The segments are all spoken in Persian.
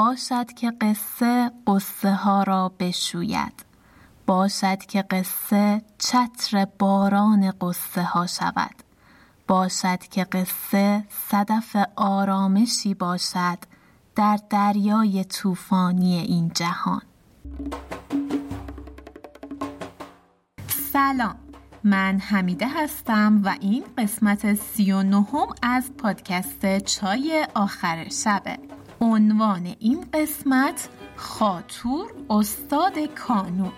باشد که قصه قصه ها را بشوید. باشد که قصه چتر باران قصه ها شود. باشد که قصه صدف آرامشی باشد در دریای طوفانی این جهان. سلام من حمیده هستم و این قسمت سی و نهم از پادکست چای آخر شبه. عنوان این قسمت خاطور استاد کانون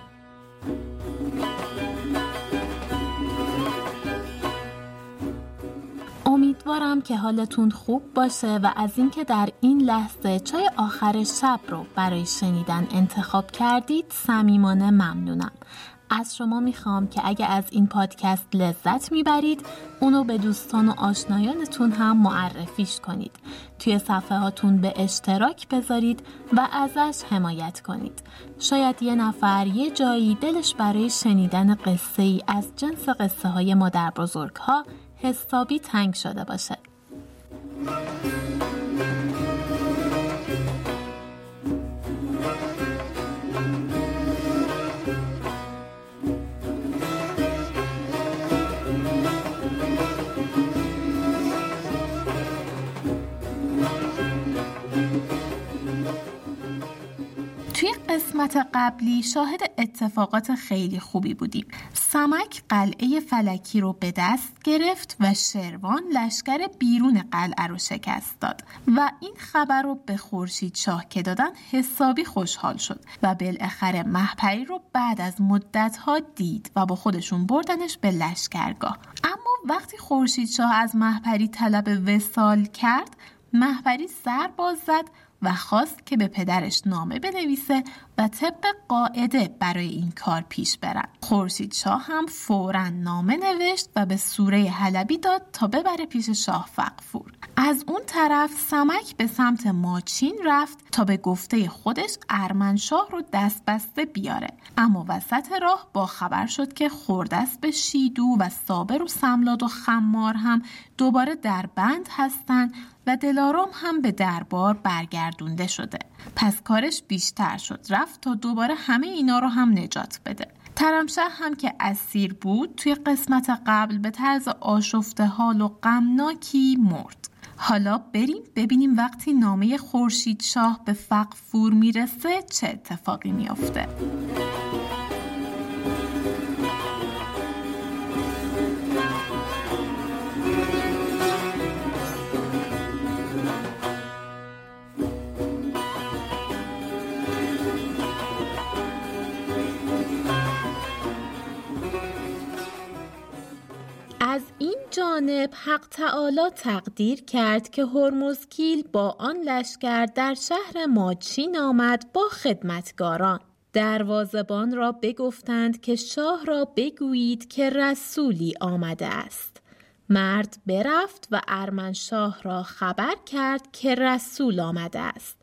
امیدوارم که حالتون خوب باشه و از اینکه در این لحظه چای آخر شب رو برای شنیدن انتخاب کردید صمیمانه ممنونم. از شما می‌خوام که اگه از این پادکست لذت می‌برید اونو به دوستان و آشنایانتون هم معرفیش کنید. توی صفحه هاتون به اشتراک بذارید و ازش حمایت کنید. شاید یه نفر یه جایی دلش برای شنیدن قصه ای از جنس قصه های مادر بزرگ ها حسابی تنگ شده باشه. قسمت قبلی شاهد اتفاقات خیلی خوبی بودیم. سمک قلعه فلکی رو به دست گرفت و شروان لشکر بیرون قلعه رو شکست داد و این خبر رو به خورشید شاه که دادن حسابی خوشحال شد و بالاخره محپری رو بعد از مدتها دید و با خودشون بردنش به لشکرگاه. اما وقتی خورشید شاه از محپری طلب وسال کرد محپری سر باز زد و خواست که به پدرش نامه بنویسه و طبق قاعده برای این کار پیش برن. خورشید شاه هم فورا نامه نوشت و به سوره حلبی داد تا ببره پیش شاه فقفور از اون طرف سمک به سمت ماچین رفت تا به گفته خودش ارمنشاه رو دست بسته بیاره. اما وسط راه با خبر شد که خوردست به شیدو و صابر و سملاد و خمار هم دوباره در بند هستن و دلارام هم به دربار برگردونده شده. پس کارش بیشتر شد. رفت تا دوباره همه اینا رو هم نجات بده. ترمشه هم که اسیر بود توی قسمت قبل به طرز آشفته حال و غمناکی مرد. حالا بریم ببینیم وقتی نامه خورشید شاه به فقفور می‌رسه چه اتفاقی میافته. جانب حق تعالی تقدیر کرد که هرمزکیل با آن لشکر در شهر ماچین آمد با خدمتگاران دروازبان را بگفتند که شاه را بگویید که رسولی آمده است. مرد برفت و ارمنشاه را خبر کرد که رسول آمده است.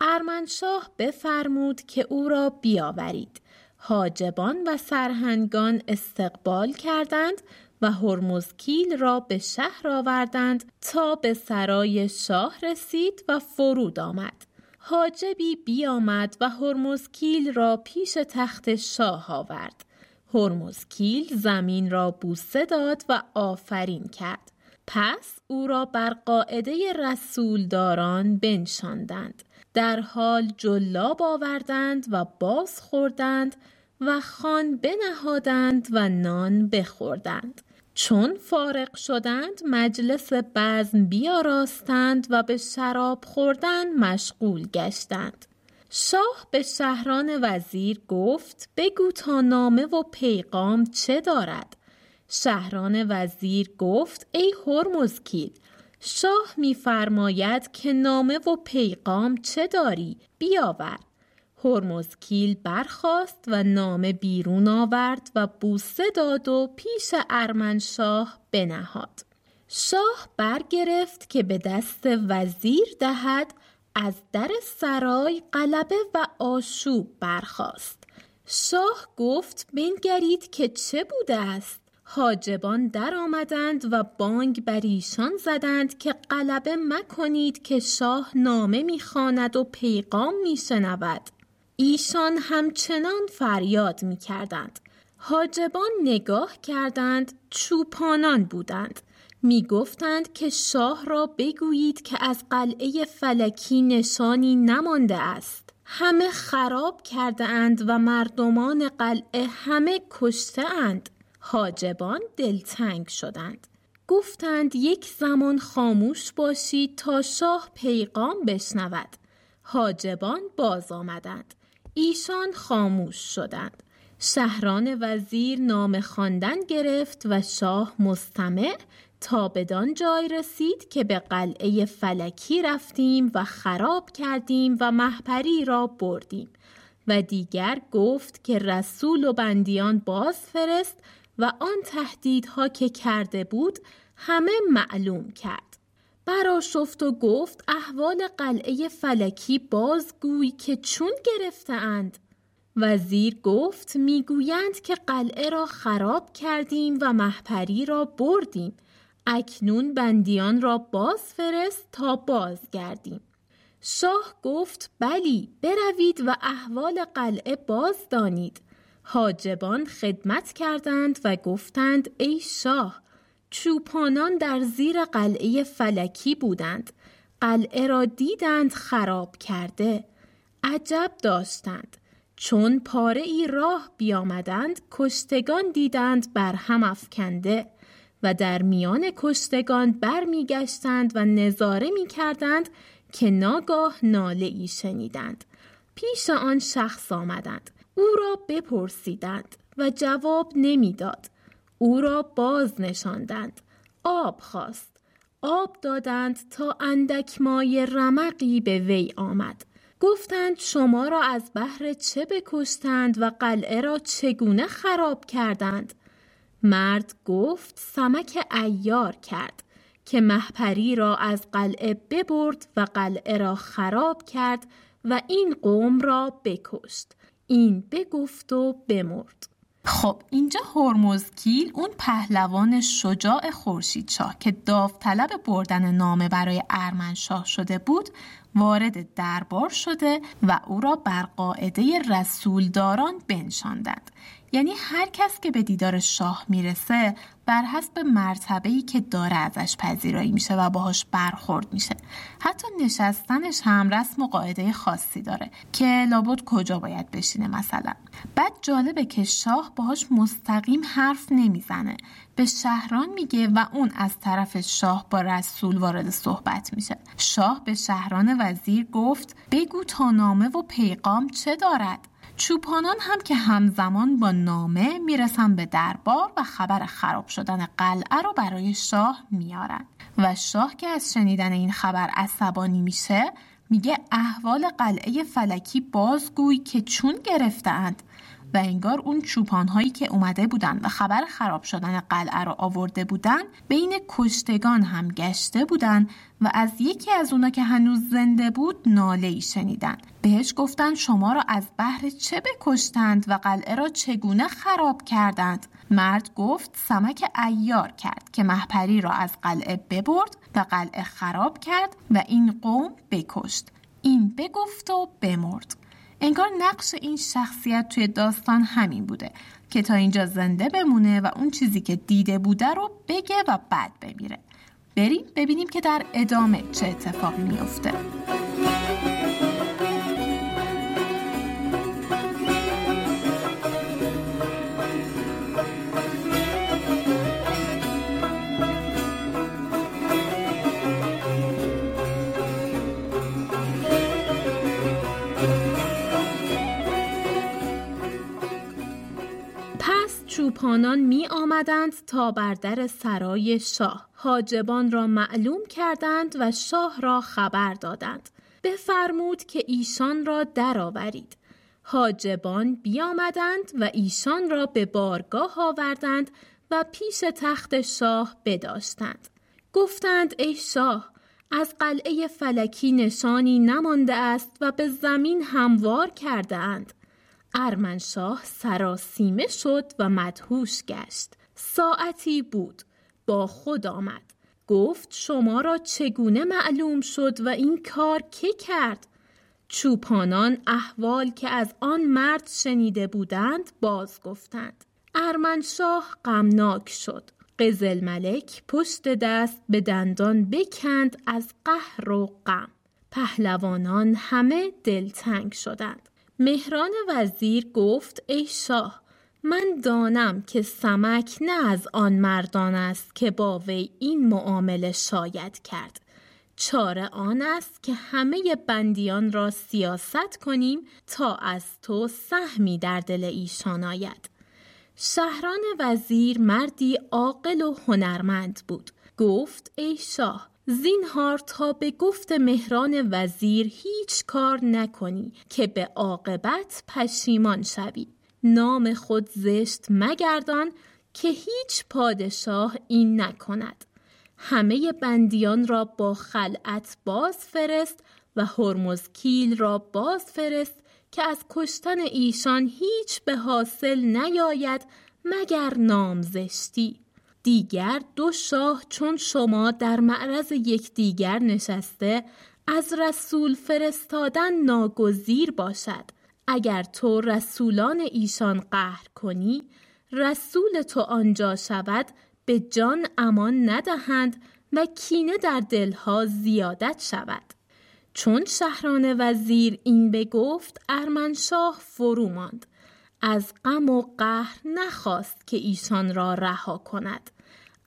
ارمنشاه بفرمود که او را بیاورید. حاجبان و سرهنگان استقبال کردند و هرمزکیل را به شهر آوردند تا به سرای شاه رسید و فرود آمد. حاجبی بیامد و هرمزکیل را پیش تخت شاه آورد. هرمزکیل زمین را بوسه داد و آفرین کرد. پس او را بر قاعده رسولداران بنشاندند. در حال جلاب آوردند و باز خوردند و خان بنهادند و نان بخوردند. چون فارغ شدند مجلس بزم بیاراستند و به شراب خوردن مشغول گشتند. شاه به شهران وزیر گفت بگو تا نامه و پیغام چه دارد. شهران وزیر گفت ای هرمزکیل شاه میفرماید که نامه و پیغام چه داری؟ بیاور. هرمزکیل برخاست و نامه بیرون آورد و بوسه داد و پیش ارمنشاه بنهاد. شاه برگرفت که به دست وزیر دهد از در سرای قلبه و آشوب برخاست. شاه گفت بنگرید که چه بوده است؟ حاجبان در آمدند و بانگ بر ایشان زدند که غلبه مکنید که شاه نامه می‌خواند و پیغام میشنود. ایشان همچنان فریاد می‌کردند. حاجبان نگاه کردند چوپانان بودند. می‌گفتند که شاه را بگویید که از قلعه فلکی نشانی نمانده است. همه خراب کرده اند و مردمان قلعه همه کشته اند حاجبان دلتنگ شدند. گفتند یک زمان خاموش باشید تا شاه پیغام بشنود. حاجبان باز آمدند. ایشان خاموش شدند. شهران وزیر نام خواندن گرفت و شاه مستمع تا بدان جای رسید که به قلعه فلکی رفتیم و خراب کردیم و محپری را بردیم و دیگر گفت که رسول و بندیان باز فرست و آن تهدیدها که کرده بود همه معلوم کرد. برا شفت و گفت احوال قلعه فلکی بازگوی که چون گرفتهاند. وزیر گفت می‌گویند که قلعه را خراب کردیم و محپری را بردیم. اکنون بندیان را باز فرست تا بازگردیم. شاه گفت بلی بروید و احوال قلعه باز دانید حاجبان خدمت کردند و گفتند ای شاه چوپانان در زیر قلعه فلکی بودند. قلعه را دیدند خراب کرده. عجب داشتند. چون پاره ای راه بیامدند کشتگان دیدند بر هم افکنده و در میان کشتگان برمیگشتند و نظاره می کردند که ناگاه ناله ای شنیدند. پیش آن شخص آمدند. او را بپرسیدند و جواب نمی‌داد. او را باز نشاندند. آب خواست. آب دادند تا اندک مای رمقی به وی آمد. گفتند شما را از بحر چه بکشتند و قلعه را چگونه خراب کردند؟ مرد گفت سمک ایار کرد که محپری را از قلعه ببرد و قلعه را خراب کرد و این قوم را بکشت این بگفت و بمرد خب اینجا هرمزکیل اون پهلوان شجاع خورشیدشاه که داوطلب بردن نامه برای ارمنشاه شده بود وارد دربار شده و او را بر قاعده رسولداران بنشاندند. یعنی هر کس که به دیدار شاه می‌رسه بر حسب مرتبه ای که داره ازش پذیرایی میشه و باهاش برخورد میشه. حتی نشستنش هم رسم و قاعده خاصی داره که لابد کجا باید بشینه مثلا. بعد جالبه که شاه باهاش مستقیم حرف نمی‌زنه. به شهران میگه و اون از طرف شاه با رسول وارد صحبت میشه. شاه به شهران وزیر گفت بگو تا نامه و پیغام چه دارد؟ چوپانان هم که همزمان با نامه می‌رسن به دربار و خبر خراب شدن قلعه رو برای شاه میارن. و شاه که از شنیدن این خبر عصبانی میشه میگه احوال قلعه فلکی بازگوی که چون گرفتند و انگار اون چوپان هایی که اومده بودن و خبر خراب شدن قلعه رو آورده بودن بین کشتگان هم گشته بودن و از یکی از اونا که هنوز زنده بود ناله ای شنیدن. بهش گفتن شما را از بحر چه بکشتند و قلعه را چگونه خراب کردند؟ مرد گفت سمک ایار کرد که محپری را از قلعه ببرد و قلعه خراب کرد و این قوم بکشت. این بگفت و بمرد. انگار نقش این شخصیت توی داستان همین بوده که تا اینجا زنده بمونه و اون چیزی که دیده بوده رو بگه و بعد بمیره بریم ببینیم که در ادامه چه اتفاقی میافته. چوپانان می آمدند تا بر در سرای شاه. حاجبان را معلوم کردند و شاه را خبر دادند. بفرمود که ایشان را درآورید. حاجبان بیامدند و ایشان را به بارگاه آوردند و پیش تخت شاه بداشتند. گفتند ای شاه از قلعه فلکی نشانی نمانده است و به زمین هموار کرده ارمنشاه سراسیمه شد و مدهوش گشت. ساعتی بود. با خود آمد. گفت شما را چگونه معلوم شد و این کار که کرد؟ چوپانان احوال که از آن مرد شنیده بودند باز گفتند. ارمنشاه غمناک شد. قزل ملک پشت دست به دندان بکند از قهر و غم. پهلوانان همه دلتنگ شدند. مهران وزیر گفت ای شاه من دانم که سمک نه از آن مردان است که با وی این معامله شاید کرد. چاره آن است که همه بندیان را سیاست کنیم تا از تو سهمی در دل ایشان آید. شهران وزیر مردی عاقل و هنرمند بود. گفت ای شاه زینهار تا به گفت مهران وزیر هیچ کار نکنی که به عاقبت پشیمان شوی. نام خود زشت مگردان که هیچ پادشاه این نکند. همه بندیان را با خلعت باز فرست و هرمزکیل را باز فرست که از کشتن ایشان هیچ به حاصل نیاید مگر نامزشتی دیگر دو شاه چون شما در معرض یکدیگر نشسته از رسول فرستادن ناگزیر باشد. اگر تو رسولان ایشان قهر کنی رسول تو آنجا شود به جان امان ندهند و کینه در دلها زیادت شود. چون شهران وزیر این بگفت ارمنشاه فرو ماند از غم و قهر نخواست که ایشان را رها کند.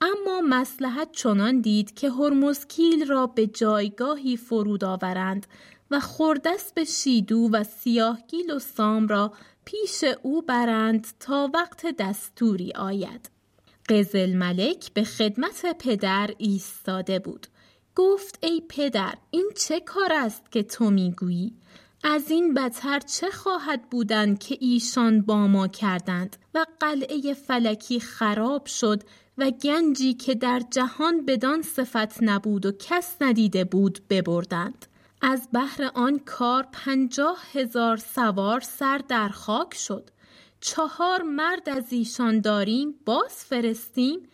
اما مسلحت چنان دید که هرمزکیل را به جایگاهی فرود آورند و خوردست به شیدو و سیاهگیل و سام را پیش او برند تا وقت دستوری آید. قزل ملک به خدمت پدر ایستاده بود. گفت ای پدر این چه کار است که تو می‌گویی؟ از این بدتر چه خواهد بودن که ایشان با ما کردند؟ و قلعه فلکی خراب شد و گنجی که در جهان بدان صفت نبود و کس ندیده بود ببردند. از بحر آن کار پنجاه هزار سوار سر در خاک شد. چهار مرد از ایشان داریم باز فرستیم.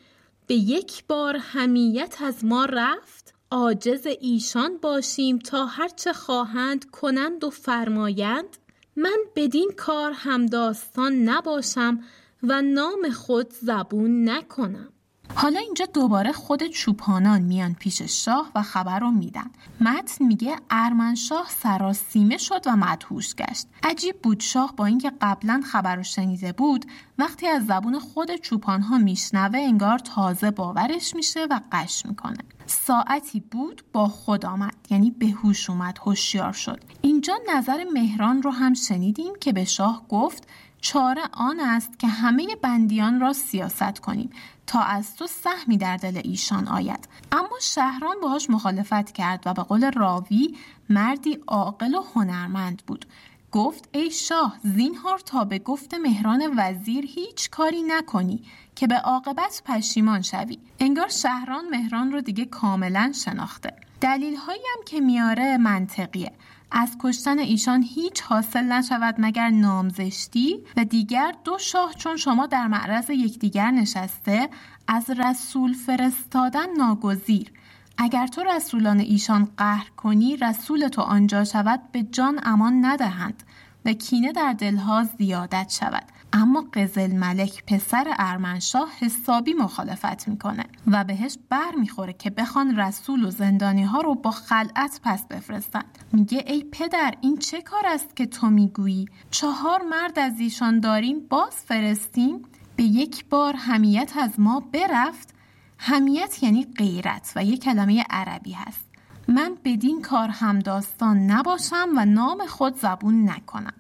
به یک بار همیت از ما رفت. عاجز ایشان باشیم تا هرچه خواهند کنند و فرمایند من بدین کار همداستان نباشم و نام خود زبون نکنم. حالا اینجا دوباره خود چوپانان میان پیش شاه و خبر رو میدن. متن میگه ارمنشاه سراسیمه شد و مدهوش گشت. عجیب بود شاه با اینکه قبلا خبر رو شنیده بود وقتی از زبون خود چوپانها میشنوه انگار تازه باورش میشه و قش می‌کنه. ساعتی بود با خود آمد یعنی به هوش اومد هوشیار شد. اینجا نظر مهران رو هم شنیدیم که به شاه گفت چاره آن است که همه بندیان را سیاست کنیم تا از تو سهمی در دل ایشان آید. اما شهران باهاش مخالفت کرد و به قول راوی مردی عاقل و هنرمند بود. گفت ای شاه زینهار تا به گفت مهران وزیر هیچ کاری نکنی که به عاقبت پشیمان شوی. انگار شهران مهران رو دیگه کاملا شناخته. دلیل هایی هم که میاره منطقیه. از کشتن ایشان هیچ حاصل نشود مگر نامزشتی و دیگر دو شاه چون شما در معرض یکدیگر نشسته از رسول فرستادن ناگزیر. اگر تو رسولان ایشان قهر کنی رسول تو آنجا شود به جان امان ندهند و کینه در دلها زیادت شود. اما قزل ملک پسر ارمنشاه حسابی مخالفت می‌کنه و بهش بر می‌خوره که بخوان رسول و زندانی ها رو با خلعت پس بفرستن میگه ای پدر این چه کار است که تو می‌گویی؟ چهار مرد از ایشان داریم باز فرستیم؟ به یک بار همیت از ما برفت. همیت یعنی غیرت و یک کلمه عربی هست. من بدین کار هم داستان نباشم و نام خود زبون نکنم.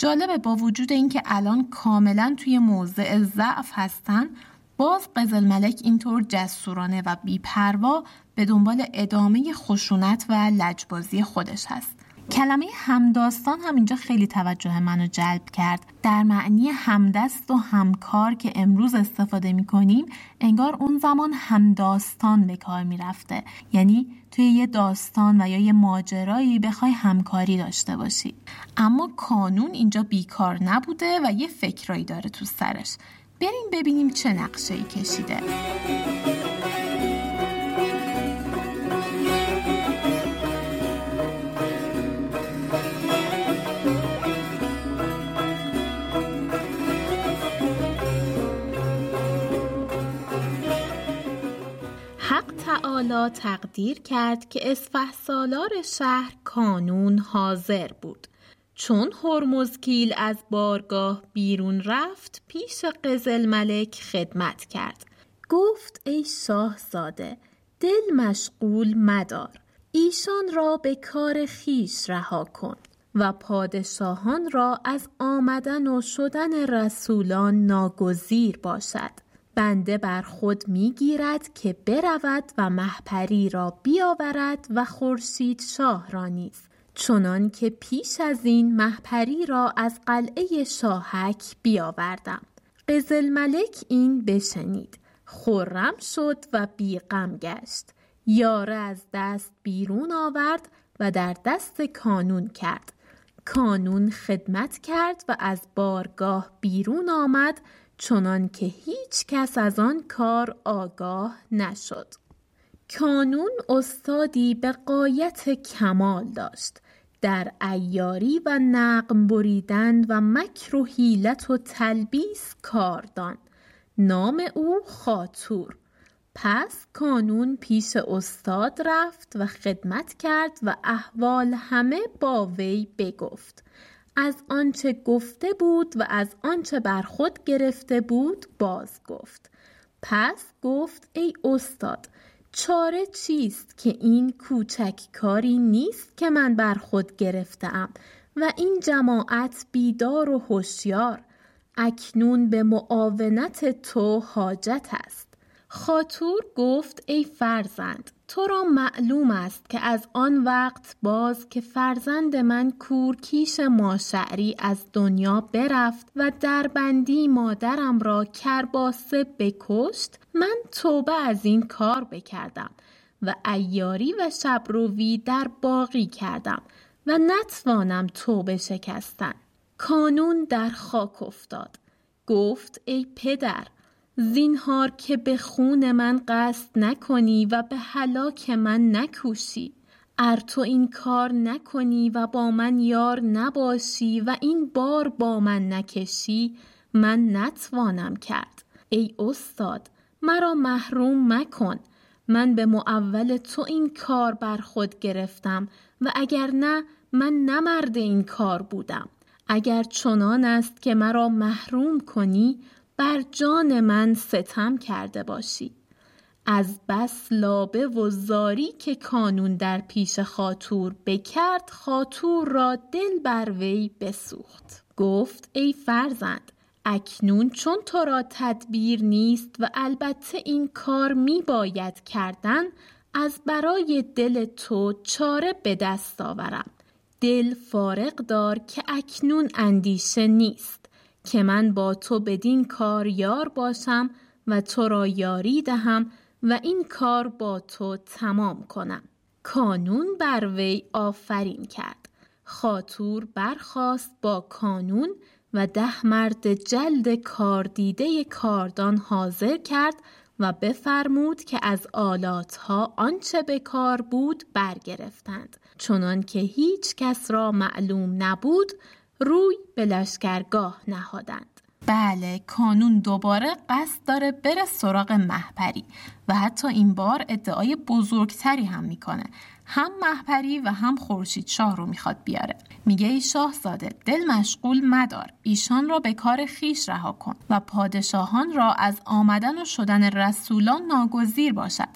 جالبه با وجود اینکه الان کاملا توی موضع ضعف هستن باز قزل ملک اینطور جسورانه و بیپروا به دنبال ادامه خشونت و لجبازی خودش هست. کلمه همداستان هم اینجا خیلی توجه منو جلب کرد. در معنی همدست و همکار که امروز استفاده می کنیم انگار اون زمان همداستان به کار می رفته یعنی توی یه داستان و یا یه ماجرایی بخوای همکاری داشته باشی. اما کانون اینجا بیکار نبوده و یه فکرایی داره تو سرش. بریم ببینیم چه نقشه ای کشیده. تعالی تقدیر کرد که اسفه سالار شهر کانون حاضر بود. چون هرمزکیل از بارگاه بیرون رفت پیش قزل ملک خدمت کرد. گفت ای شاهزاده دل مشغول مدار ایشان را به کار خیش رها کن و پادشاهان را از آمدن و شدن رسولان ناگزیر باشد. بنده بر خود می‌گیرد که برود و محپری را بیاورد و خورشید شاه را نیز. چنان که پیش از این محپری را از قلعه شاهک بیاوردم. قزل ملک این بشنید. خرم شد و بیغم گشت. یاره از دست بیرون آورد و در دست کانون کرد. کانون خدمت کرد و از بارگاه بیرون آمد چنان که هیچ کس از آن کار آگاه نشد. کانون استادی به قایت کمال داشت. در ایاری و نقم بریدن و مکر و حیلت و تلبیس کاردان نام او خاطور. پس کانون پیش استاد رفت و خدمت کرد و احوال همه با وی بگفت. از آنچه گفته بود و از آنچه بر خود گرفته بود باز گفت. پس گفت ای استاد چاره چیست که این کوچک کاری نیست که من بر خود گرفتم و این جماعت بیدار و هوشیار؟ اکنون به معاونت تو حاجت است. خاطور گفت ای فرزند تو را معلوم است که از آن وقت باز که فرزند من کورکیش ماشعری از دنیا برفت و دربندی مادرم را کرباسه بکشت من توبه از این کار بکردم و ایاری و شبروی در باقی کردم و نتوانم توبه شکستن. کانون در خاک افتاد. گفت ای پدر زینهار که به خون من قصد نکنی و به هلاک من نکوشی. ار تو این کار نکنی و با من یار نباشی و این بار با من نکشی من نتوانم کرد. ای استاد مرا محروم مکن. من به معول تو این کار بر خود گرفتم و اگر نه من نمرد این کار بودم. اگر چنان است که مرا محروم کنی بر جان من ستم کرده باشی. از بس لابه و زاری که کانون در پیش خاطور بکرد خاطور را دل بر وی بسوخت. گفت ای فرزند اکنون چون تو را تدبیر نیست و البته این کار می باید کردن از برای دل تو چاره به دست آورم. دل فارغ دار که اکنون اندیشه نیست. که من با تو بدین کار یار باشم و تو را یاری دهم و این کار با تو تمام کنم. کانون بر وی آفرین کرد. خاطور برخاست با کانون و ده مرد جلد کاردیده کاردان حاضر کرد و بفرمود که از آلاتها آنچه به کار بود برگرفتند. چنان که هیچ کس را معلوم نبود روی به لشکرگاه نهادند. بله کانون دوباره قصد داره بره سراغ محپری و حتی این بار ادعای بزرگتری هم می‌کنه. هم محپری و هم خورشید شاه رو می‌خواد بیاره. میگه ای شاهزاده دل مشغول مدار. ایشان را به کار خیش رها کن و پادشاهان را از آمدن و شدن رسولان ناگزیر باشد.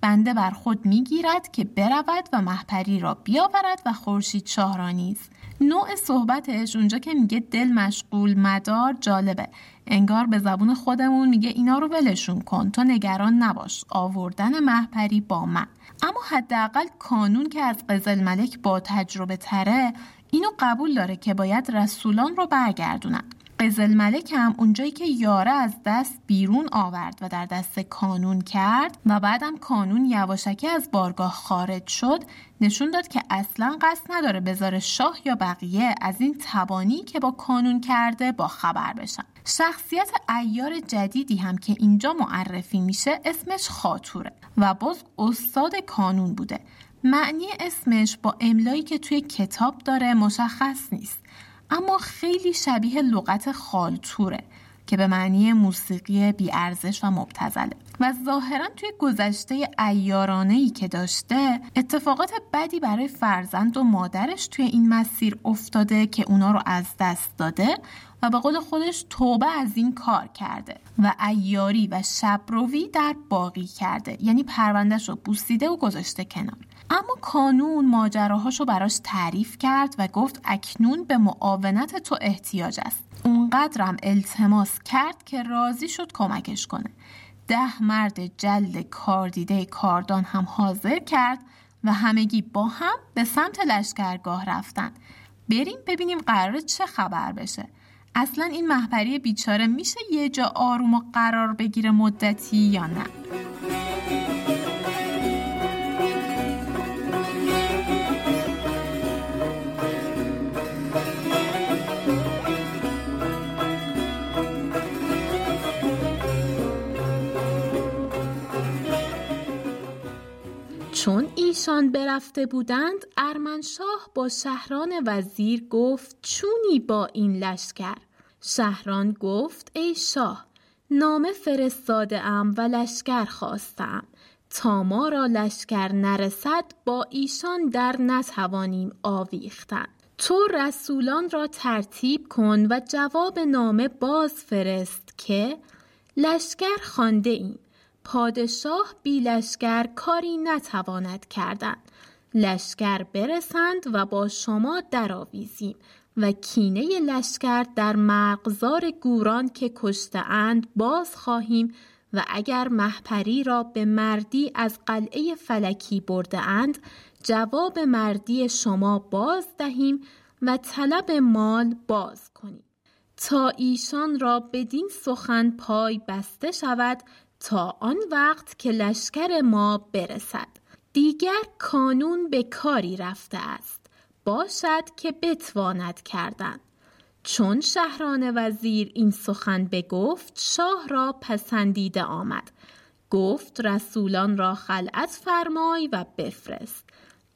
بنده بر خود می‌گیرد که برود و محپری را بیاورد و خورشید شاه را نیز. نوع صحبتش اونجا که میگه دل مشغول مدار جالبه. انگار به زبون خودمون میگه اینا رو ولشون کن تو نگران نباش آوردن محپری با من. اما حداقل کانون که از قزل ملک با تجربه تره اینو قبول داره که باید رسولان رو برگردونن. قزل ملک هم اونجایی که یاره از دست بیرون آورد و در دست کانون کرد و بعدم کانون یواشکی از بارگاه خارج شد نشون داد که اصلا قصد نداره بذاره شاه یا بقیه از این تبانی که با کانون کرده با خبر بشن. شخصیت ایار جدیدی هم که اینجا معرفی میشه اسمش خاطوره و باز استاد کانون بوده. معنی اسمش با املایی که توی کتاب داره مشخص نیست. اما خیلی شبیه لغت خالتوره که به معنی موسیقی بیارزش و مبتزله و ظاهرا توی گذشته ایارانه ای که داشته اتفاقات بدی برای فرزند و مادرش توی این مسیر افتاده که اونا رو از دست داده و به قول خودش توبه از این کار کرده و ایاری و شبروی در باقی کرده. یعنی پروندهش رو بوسیده و گذاشته کنار. اما کانون ماجراهاشو براش تعریف کرد و گفت اکنون به معاونت تو احتیاج است. اونقدرم التماس کرد که راضی شد کمکش کنه. ده مرد جلد کاردیده کاردان هم حاضر کرد و همگی با هم به سمت لشکرگاه رفتن. بریم ببینیم قرار چه خبر بشه. اصلا این محبری بیچاره میشه یه جا آروم و قرار بگیره مدتی یا نه؟ ایشان برفته بودند ارمنشاه با شهران وزیر گفت چونی با این لشکر؟ شهران گفت ای شاه نامه فرستاده ام و لشکر خواستم تا ما را لشکر نرسد با ایشان در نتوانیم آویختن. تو رسولان را ترتیب کن و جواب نامه باز فرست که لشکر خانده ایم. پادشاه بی لشکر کاری نتواند کردن. لشکر برسند و با شما درآویزیم و کینه لشکر در مرغزار گوران که کشته اند باز خواهیم و اگر محپری را به مردی از قلعه فلکی برده اند جواب مردی شما باز دهیم و طلب مال باز کنیم. تا ایشان را بدین سخن پای بسته شود تا آن وقت که لشکر ما برسد. دیگر کانون به کاری رفته است. باشد که بتواند کردن. چون شهران وزیر این سخن بگفت شاه را پسندیده آمد. گفت رسولان را خلعت فرمای و بفرست.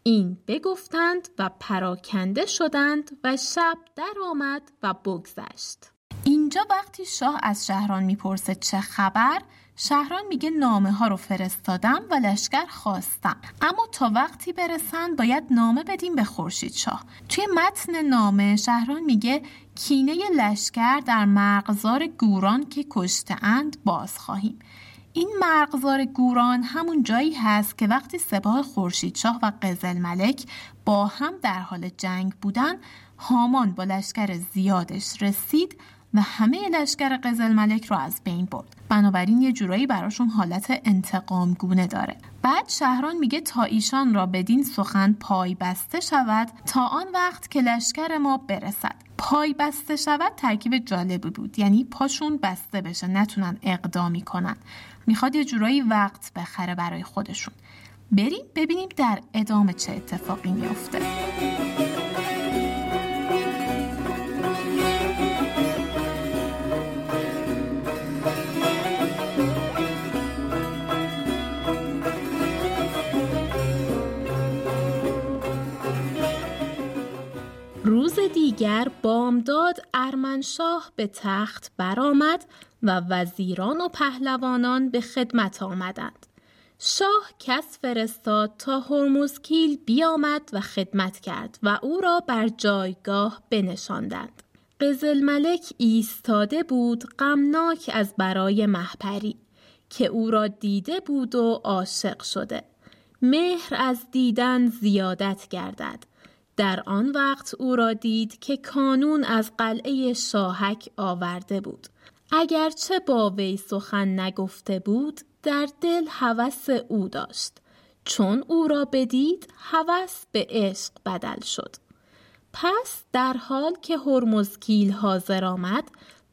این بگفتند و پراکنده شدند و شب در آمد و بگذشت. اینجا وقتی شاه از شهران می‌پرسه چه خبر شهران میگه نامه ها رو فرستادم و لشکر خواستم. اما تا وقتی برسن باید نامه بدیم به خورشید شاه. توی متن نامه شهران میگه کینه لشکر در مرغزار گوران که کشته اند باز خواهیم. این مرغزار گوران همون جایی هست که وقتی سپاه خورشیدشاه و قزل ملک با هم در حال جنگ بودن هامان با لشکر زیادش رسید و همه لشکر قزل ملک رو از بین برد. بنابراین یه جورایی براشون حالت انتقام گونه داره. بعد شهران میگه تا ایشان را بدین سخن پای بسته شود تا آن وقت که لشکر ما برسد. پای بسته شود ترکیب جالبی بود. یعنی پاشون بسته بشه نتونن اقدامی کنن می‌خواد یه جورایی وقت بخره برای خودشون. بریم ببینیم در ادامه چه اتفاقی میافته. روز دیگر بامداد ارمنشاه به تخت برآمد و وزیران و پهلوانان به خدمت آمدند. شاه کس فرستاد تا هرمزکیل بیامد و خدمت کرد و او را بر جایگاه بنشاندند. قزل ملک ایستاده بود غمناک از برای محپری که او را دیده بود و عاشق شده. مهر از دیدن زیادت گردد در آن وقت او را دید که کانون از قلعه شاهک آورده بود. اگرچه با وی سخن نگفته بود در دل هوس او داشت. چون او را بدید هوس به عشق بدل شد. پس در حال که هرمزکیل حاضر آمد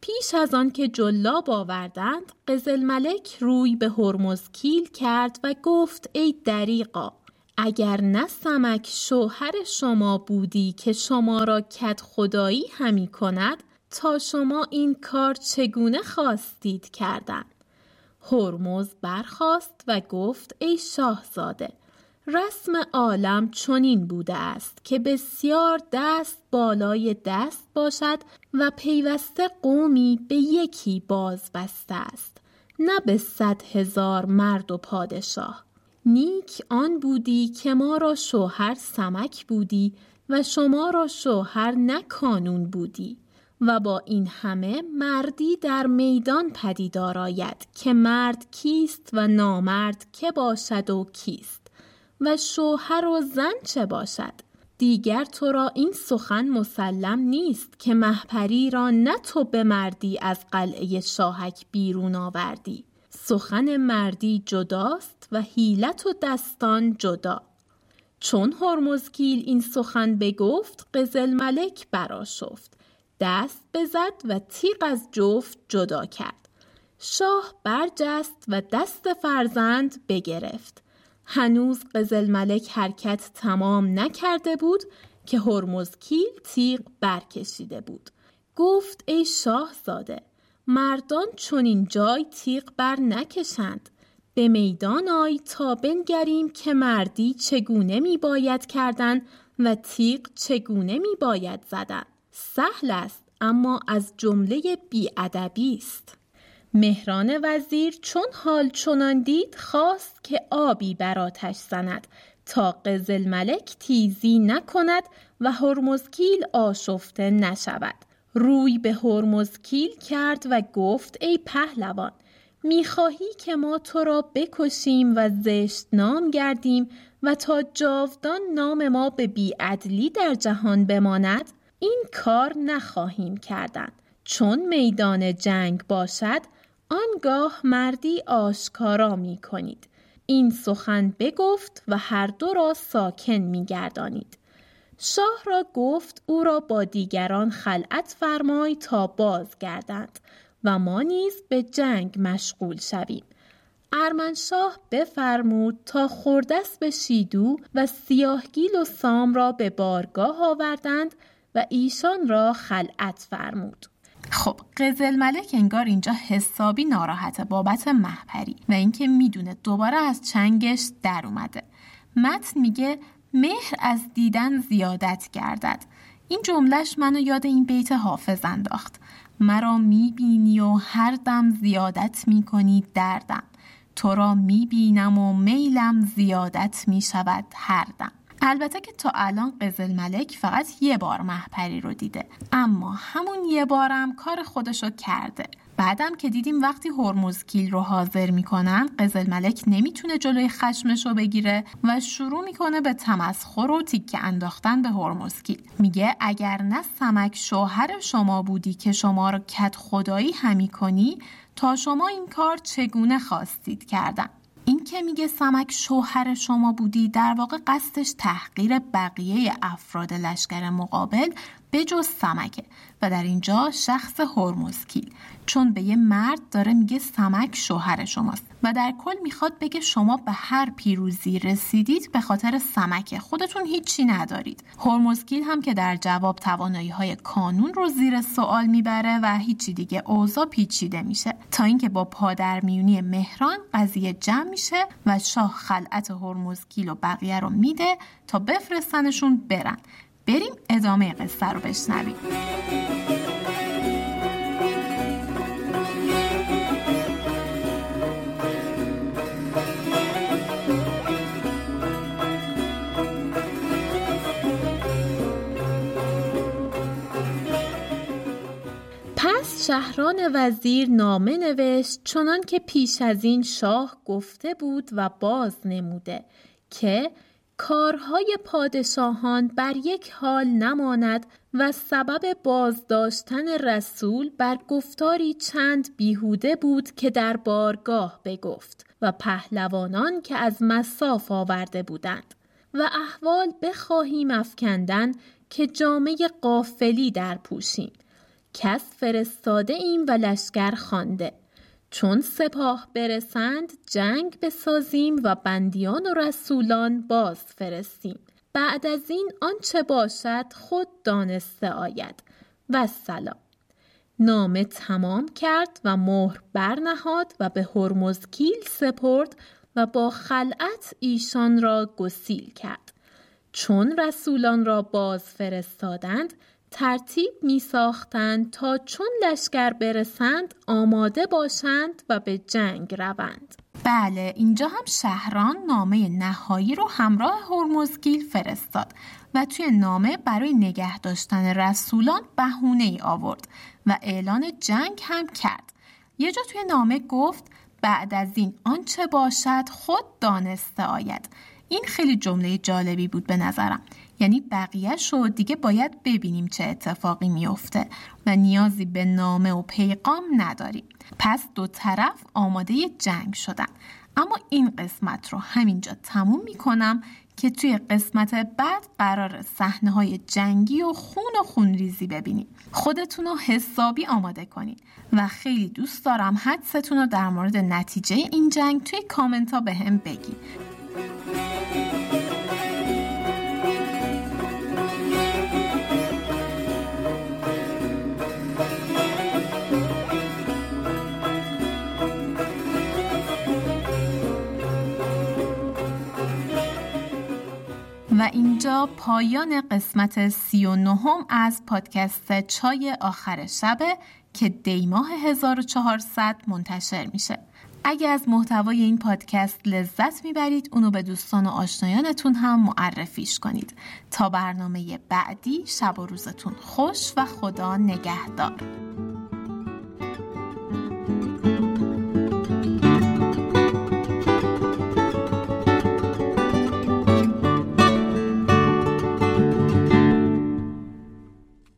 پیش از آن که جلاب آوردند قزل ملک روی به هرمزکیل کرد و گفت ای دریقا اگر نه سمک شوهر شما بودی که شما را کت خدایی همی کند تا شما این کار چگونه خواستید کردن؟ هرمز برخاست و گفت ای شاهزاده رسم عالم چنین بوده است که بسیار دست بالای دست باشد و پیوسته قومی به یکی باز بسته است نه به صد هزار مرد و پادشاه. نیک آن بودی که ما را شوهر سمک بودی و شما را شوهر نه بودی و با این همه مردی در میدان پدیدار آید که مرد کیست و نامرد که باشد و کیست و شوهر و زن چه باشد؟ دیگر تو را این سخن مسلم نیست که محپری را نه تو به مردی از قلعه شاهک بیرون آوردی. سخن مردی جداست و حیلت و دستان جدا. چون هرمزگیل این سخن بگفت قزل ملک براشفت دست بزد و تیغ از جفت جدا کرد. شاه برجست و دست فرزند بگرفت. هنوز قزل ملک حرکت تمام نکرده بود که هرمزکیل تیغ برکشیده بود. گفت ای شاهزاده مردان چون جای تیغ بر نکشند. به میدان آی تا بنگریم که مردی چگونه می باید کردن و تیغ چگونه می باید زدن. سهل است اما از جمله بیادبی است. مهران وزیر چون حال چنان دید خواست که آبی بر آتش زند. تا قزل ملک تیزی نکند و هرمزکیل آشفته نشود. روی به هرمزکیل کرد و گفت ای پهلوان می‌خواهی که ما تو را بکشیم و زشت نام گردیم و تا جاودان نام ما به بیعدلی در جهان بماند؟ این کار نخواهیم کردن. چون میدان جنگ باشد آنگاه مردی آشکارا می کنید این سخن بگفت و هر دو را ساکن می گردانید. شاه را گفت او را با دیگران خلعت فرمای تا بازگردند و ما نیز به جنگ مشغول شویم. ارمنشاه بفرمود تا خوردست به شیدو و سیاهگیل و سام را به بارگاه آوردند و ایشان را خلعت فرمود. خب قزل ملک انگار اینجا حسابی ناراحته بابت محپری و اینکه می‌دونه دوباره از چنگش در اومده. متن میگه مهر از دیدن زیادت گردد. این جملهش منو یاد این بیت حافظ انداخت. مرا می‌بینی و هر دم زیادت می‌کنی دردم. تو را می‌بینم و میلم زیادت می‌شود هر دم. البته که تا الان قزل ملک فقط یه بار محپری رو دیده. اما همون یه بارم کار خودشو کرده. بعدم که دیدیم وقتی هرمزگیل رو حاضر می‌کنن قزل ملک نمی‌تونه جلوی خشمش رو بگیره و شروع می‌کنه به تمسخر و تیکه انداختن به هرمزگیل میگه اگر نه سمک شوهر شما بودی که شما رو کت خدایی همی کنی تا شما این کار چگونه خواستید کردن؟ این که میگه سمک شوهر شما بودی در واقع قصدش تحقیر بقیه افراد لشکر مقابل به جز سمکه و در اینجا شخص هرمزکیل چون به یه مرد داره میگه سمک شوهر شماست و در کل می‌خواد بگه شما به هر پیروزی رسیدید به خاطر سمکه. خودتون هیچی ندارید. هرمزکیل هم که در جواب توانایی های کانون رو زیر سوال می‌بره و هیچی دیگه اوضاع پیچیده میشه. تا اینکه با پادرمیونی مهران قضیه جمع میشه و شاه خلعت هرمزکیل و بقیه رو میده تا بفرستنشون برن. بریم ادامه قصه رو بشنویم. شهران وزیر نامه نوشت چنان که پیش از این شاه گفته بود و باز نموده که کارهای پادشاهان بر یک حال نماند و سبب بازداشتن رسول بر گفتاری چند بیهوده بود که در بارگاه بگفت و پهلوانان که از مساف آورده بودند و احوال بخواهیم افکندن که جامعه قافلی در پوشیم. کس فرستاده ایم و لشکر خوانده. چون سپاه برسند جنگ بسازیم و بندیان و رسولان باز فرستیم بعد از این آنچه باشد خود دانسته آید. و سلام نامه تمام کرد و مهر برنهاد و به هرمزکیل سپرد و با خلعت ایشان را گسیل کرد. چون رسولان را باز فرستادند ترتیب می ساختند تا چون لشکر برسند آماده باشند و به جنگ روند. بله اینجا هم شهران نامه نهایی رو همراه هرمزگیل فرستاد و توی نامه برای نگه داشتن رسولان بهونه ای آورد و اعلان جنگ هم کرد. یه جا توی نامه گفت بعد از این آنچه باشد خود دانسته آید. این خیلی جمله جالبی بود به نظرم. یعنی بقیه شو دیگه باید ببینیم چه اتفاقی میفته و نیازی به نامه و پیغام نداریم. پس دو طرف آماده جنگ شدن. اما این قسمت رو همینجا تموم می‌کنم که توی قسمت بعد قرار صحنه های جنگی و خون و خونریزی ببینیم. خودتون رو حسابی آماده کنید و خیلی دوست دارم حدستون رو در مورد نتیجه این جنگ توی کامنت ها به هم بگید اینجا پایان قسمت سی و نهم از پادکست چای آخر شبه که دیماه 1400 منتشر میشه. اگه از محتوای این پادکست لذت می‌برید اونو به دوستان و آشنایانتون هم معرفیش کنید. تا برنامه بعدی شب و روزتون خوش و خدا نگهدار.